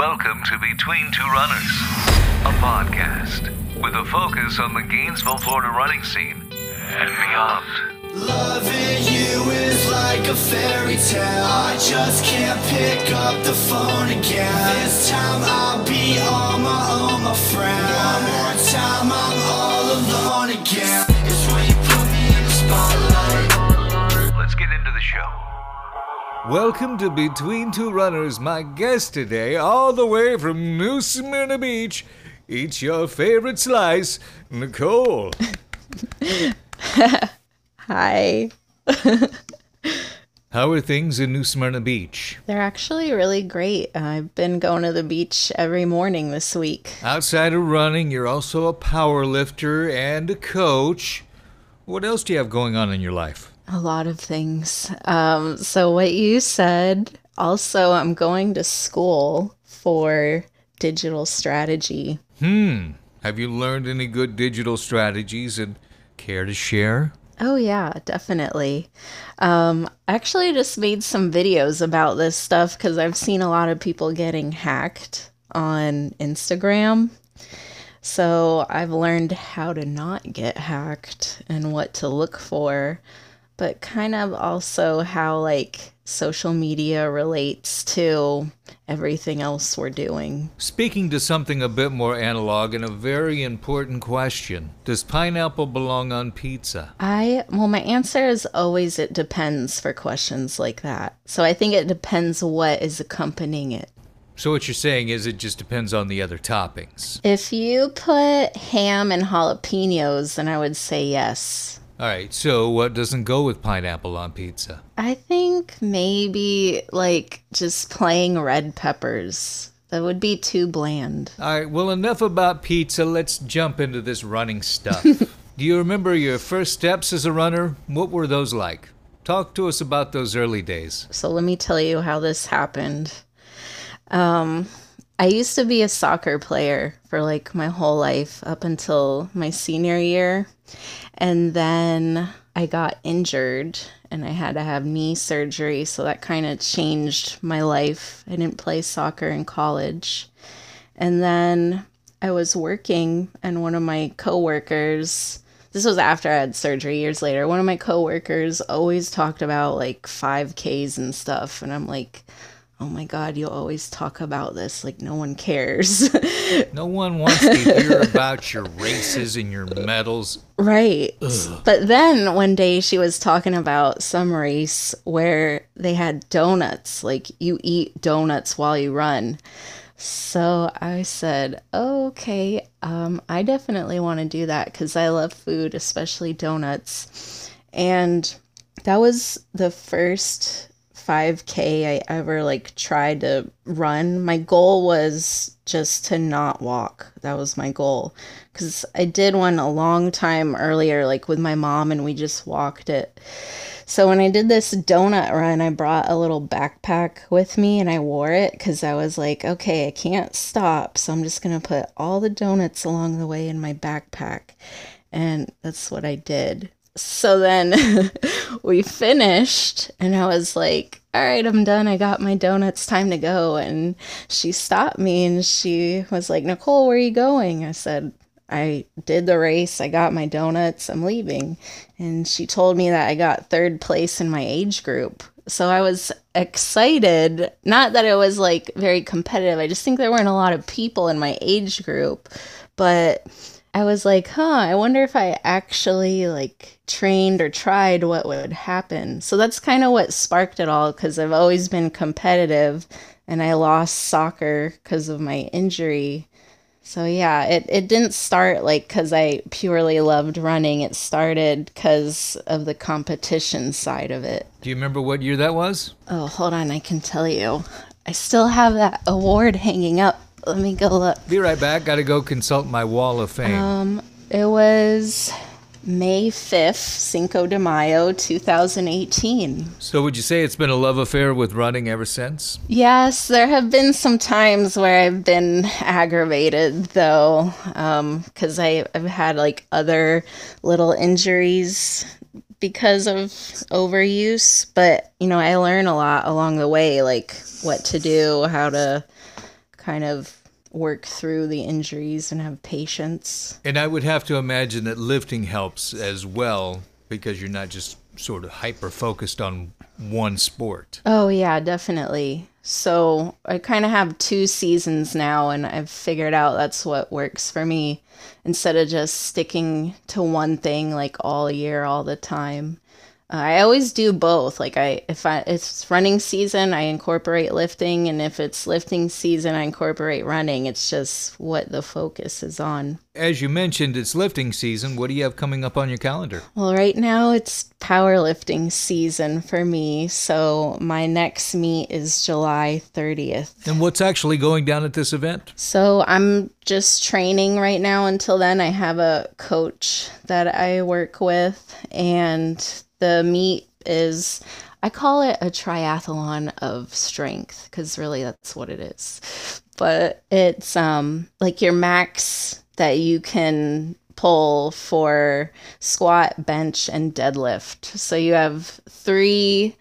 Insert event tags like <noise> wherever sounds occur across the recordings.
Welcome to Between Two Runners, a podcast with a focus on the Gainesville, Florida running scene and beyond. Loving you is like a fairy tale. I just can't pick up the phone again. This time I'll be on my own, my friend. One more time, I'm all alone again. Welcome to Between Two Runners. My guest today, all the way from New Smyrna Beach, eats your favorite slice, Nicole. <laughs> Hi. <laughs> How are things in New Smyrna Beach? They're actually really great. I've been going to the beach every morning this week. Outside of running, you're also a power lifter and a coach. What else do you have going on in your life? A lot of things. Um, so, what you said, also, I'm going to school for digital strategy. Hmm. Have you learned any good digital strategies and care to share? Oh, yeah, definitely. Um, I actually just made some videos about this stuff because I've seen a lot of people getting hacked on Instagram. So I've learned how to not get hacked and what to look for, but kind of also how like social media relates to everything else we're doing. Speaking to something a bit more analog and a very important question Does pineapple belong on pizza? I, well, my answer is always it depends for questions like that. So I think it depends what is accompanying it. So, what you're saying is it just depends on the other toppings. If you put ham and jalapenos, then I would say yes. All right, so what doesn't go with pineapple on pizza? I think maybe like just plain red peppers. That would be too bland. All right, well, enough about pizza. Let's jump into this running stuff. <laughs> Do you remember your first steps as a runner? What were those like? Talk to us about those early days. So let me tell you how this happened. Um, I used to be a soccer player for like my whole life up until my senior year. And then I got injured and I had to have knee surgery. So that kind of changed my life. I didn't play soccer in college. And then I was working, and one of my coworkers, this was after I had surgery years later, one of my coworkers always talked about like 5Ks and stuff. And I'm like, oh my God, you'll always talk about this. Like, no one cares. <laughs> No one wants to hear about your races and your medals. Right. But then one day she was talking about some race where they had donuts, like you eat donuts while you run. So I said, okay, um, I definitely want to do that because I love food, especially donuts. And that was the first 5K I ever like tried to run. My goal was just to not walk. That was my goal. Because I did one a long time earlier, like with my mom, and we just walked it. So when I did this donut run, I brought a little backpack with me and I wore it because I was like, okay, I can't stop. So I'm just going to put all the donuts along the way in my backpack. And that's what I did. So then <laughs> we finished, and I was like, all right, I'm done. I got my donuts. Time to go. And she stopped me and she was like, Nicole, where are you going? I said, I did the race. I got my donuts. I'm leaving. And she told me that I got third place in my age group. So I was excited. Not that it was like very competitive. I just think there weren't a lot of people in my age group. But I was like, huh, I wonder if I actually like trained or tried what would happen. So that's kind of what sparked it all because I've always been competitive and I lost soccer because of my injury. So yeah, it, it didn't start like because I purely loved running. It started because of the competition side of it. Do you remember what year that was? Oh, hold on, I can tell you. I still have that award hanging up. Let me go look. Be right back. Got to go consult my wall of fame. Um, it was May 5th, Cinco de Mayo, 2018. so, would you say it's been a love affair with running ever since? Yes, there have been some times where I've been aggravated though, because I I've had like other little injuries because of overuse. But you know, I learn a lot along the way, like what to do, how to kind of work through the injuries and have patience. And I would have to imagine that lifting helps as well because you're not just sort of hyper focused on one sport. Oh, yeah, definitely. So I kind of have two seasons now, and I've figured out that's what works for me instead of just sticking to one thing like all year, all the time. Uh, I always do both. Like I, if I, it's running season, I incorporate lifting, and if it's lifting season, I incorporate running. It's just what the focus is on. As you mentioned, it's lifting season. What do you have coming up on your calendar? Well, right now it's powerlifting season for me. So my next meet is July 30th. And what's actually going down at this event? So I'm just training right now until then. I have a coach that I work with, and the meet is I call it a triathlon of strength because really that's what it is. But it's um like your max that you can pull for squat, bench, and deadlift. So you have three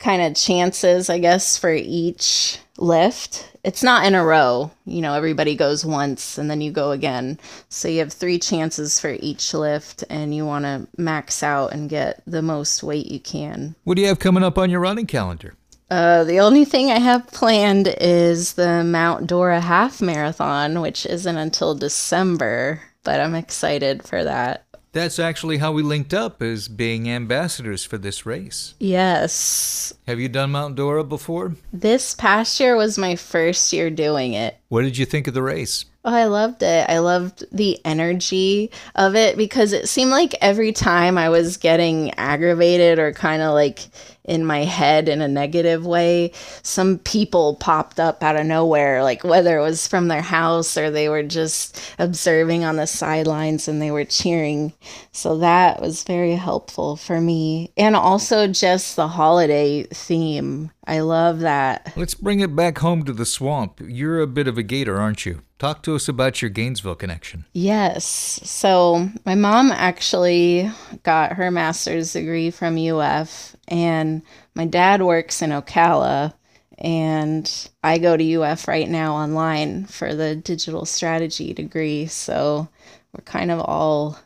kind of chances, I guess, for each lift. It's not in a row. You know, everybody goes once and then you go again. So you have three chances for each lift and you want to max out and get the most weight you can. What do you have coming up on your running calendar? Uh, the only thing I have planned is the Mount Dora Half Marathon, which isn't until December, but I'm excited for that. That's actually how we linked up as being ambassadors for this race. Yes. Have you done Mount Dora before? This past year was my first year doing it. What did you think of the race? Oh, I loved it. I loved the energy of it because it seemed like every time I was getting aggravated or kind of like in my head in a negative way, some people popped up out of nowhere, like whether it was from their house or they were just observing on the sidelines and they were cheering. So that was very helpful for me. And also just the holiday theme. I love that. Let's bring it back home to the swamp. You're a bit of a gator, aren't you? Talk to us about your Gainesville connection. Yes. So, my mom actually got her master's degree from UF, and my dad works in Ocala. And I go to UF right now online for the digital strategy degree. So, we're kind of all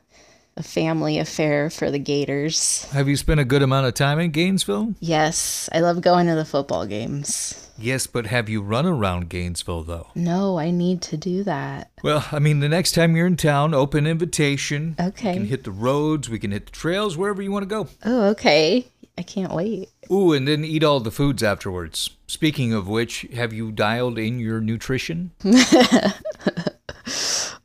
a family affair for the Gators. Have you spent a good amount of time in Gainesville? Yes, I love going to the football games. Yes, but have you run around Gainesville, though? No, I need to do that. Well, I mean, the next time you're in town, open invitation. Okay. We can hit the roads, we can hit the trails, wherever you want to go. Oh, okay. I can't wait. Ooh, and then eat all the foods afterwards. Speaking of which, have you dialed in your nutrition? <laughs>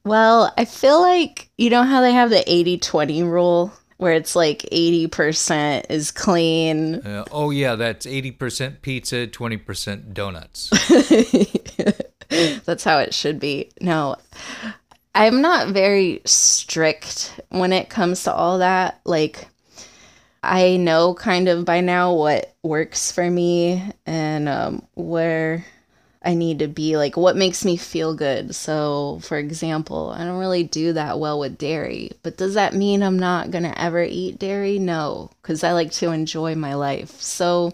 Well, I feel like you know how they have the 80 20 rule where it's like 80% is clean. Uh, oh, yeah, that's 80% pizza, 20% donuts. <laughs> That's how it should be. No, I'm not very strict when it comes to all that. Like, I know kind of by now what works for me and um, where I need to be, like what makes me feel good. So, for example, I don't really do that well with dairy, but does that mean I'm not going to ever eat dairy? No, because I like to enjoy my life. So,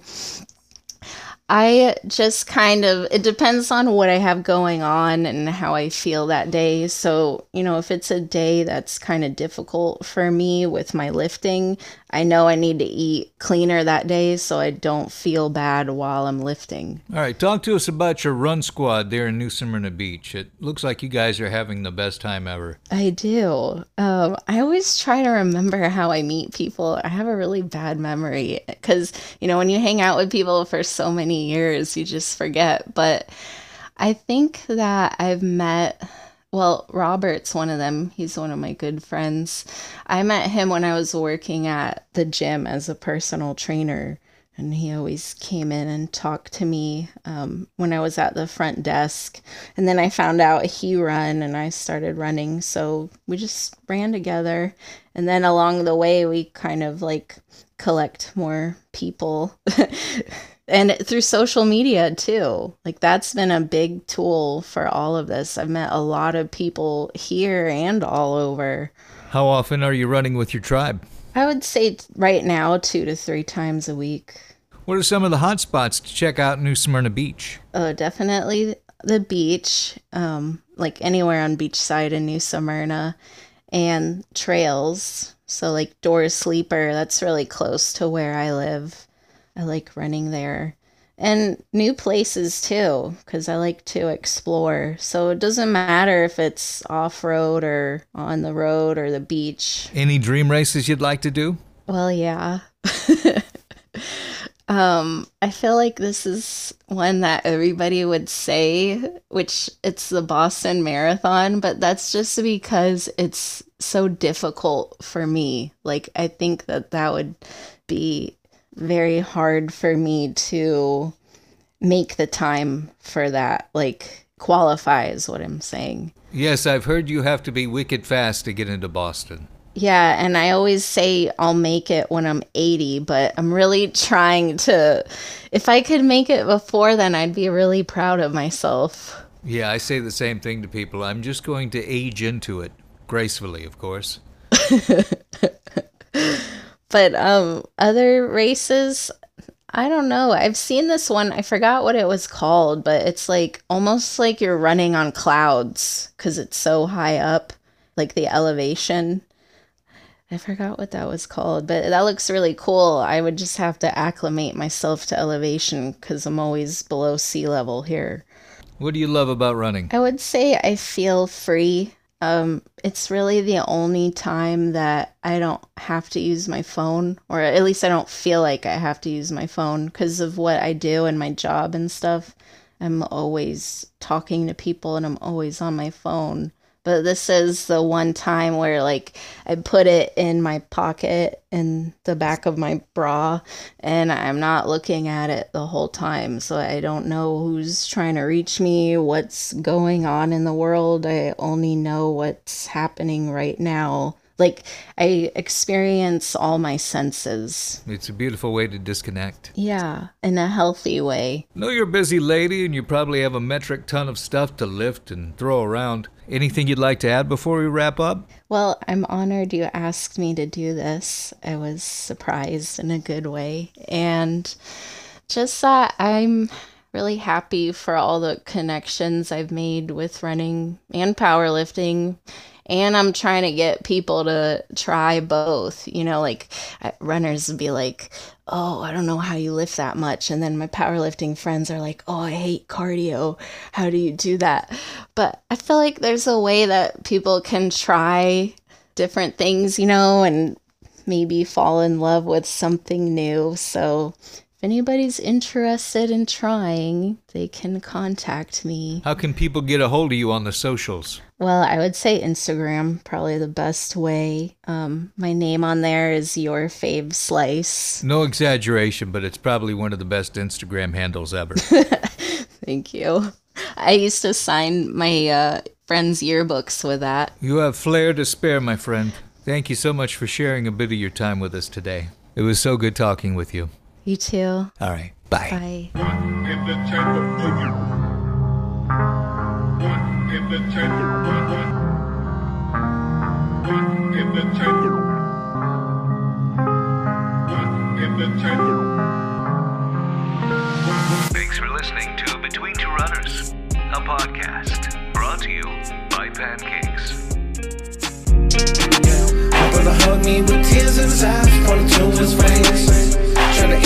I just kind of, it depends on what I have going on and how I feel that day. So, you know, if it's a day that's kind of difficult for me with my lifting, I know I need to eat cleaner that day so I don't feel bad while I'm lifting. All right, talk to us about your run squad there in New Smyrna Beach. It looks like you guys are having the best time ever. I do. Um, I always try to remember how I meet people. I have a really bad memory because, you know, when you hang out with people for so many years, you just forget. But I think that I've met well, Robert's one of them. He's one of my good friends. I met him when I was working at the gym as a personal trainer, and he always came in and talked to me um, when I was at the front desk. And then I found out he run, and I started running, so we just ran together. And then along the way, we kind of like collect more people. <laughs> and through social media too. Like that's been a big tool for all of this. I've met a lot of people here and all over. How often are you running with your tribe? I would say right now 2 to 3 times a week. What are some of the hot spots to check out in New Smyrna Beach? Oh, definitely the beach, um, like anywhere on beachside in New Smyrna, and trails. So like Doris Leeper, that's really close to where I live. I like running there. And new places too, because I like to explore. So it doesn't matter if it's off road or on the road or the beach. Any dream races you'd like to do? Well, yeah. <laughs> um, I feel like this is one that everybody would say, which it's the Boston Marathon, but that's just because it's so difficult for me. Like, I think that that would be very hard for me to make the time for that. Like, qualify is what I'm saying. Yes, I've heard you have to be wicked fast to get into Boston. Yeah, and I always say I'll make it when I'm 80, but I'm really trying to. If I could make it before then, I'd be really proud of myself. Yeah, I say the same thing to people. I'm just going to age into it, gracefully, of course. <laughs> but um other races, I don't know. I've seen this one. I forgot what it was called, but it's like almost like you're running on clouds cuz it's so high up, like the elevation. I forgot what that was called, but that looks really cool. I would just have to acclimate myself to elevation because I'm always below sea level here. What do you love about running? I would say I feel free. Um, it's really the only time that I don't have to use my phone, or at least I don't feel like I have to use my phone because of what I do and my job and stuff. I'm always talking to people and I'm always on my phone but this is the one time where like I put it in my pocket in the back of my bra and I'm not looking at it the whole time. So I don't know who's trying to reach me what's going on in the world. I only know what's happening right now like I experience all my senses. It's a beautiful way to disconnect. Yeah, in a healthy way. Know you're a busy lady and you probably have a metric ton of stuff to lift and throw around. Anything you'd like to add before we wrap up? Well, I'm honored you asked me to do this. I was surprised in a good way. And just that I'm really happy for all the connections I've made with running and powerlifting and I'm trying to get people to try both. You know, like runners would be like, "Oh, I don't know how you lift that much," and then my powerlifting friends are like, "Oh, I hate cardio. How do you do that?" But I feel like there's a way that people can try different things, you know, and maybe fall in love with something new. So anybody's interested in trying, they can contact me. How can people get a hold of you on the socials? Well, I would say Instagram, probably the best way. Um, my name on there is Your Fave Slice. No exaggeration, but it's probably one of the best Instagram handles ever. <laughs> Thank you. I used to sign my uh, friends' yearbooks with that. You have flair to spare, my friend. Thank you so much for sharing a bit of your time with us today. It was so good talking with you. You too. All right. Bye. Bye. in the chamber. One in the chamber. One in the chamber. Thanks for listening to Between Two Runners, a podcast brought to you by Pancakes. My brother hugged me with tears in his eyes, pointing to his veins, trying to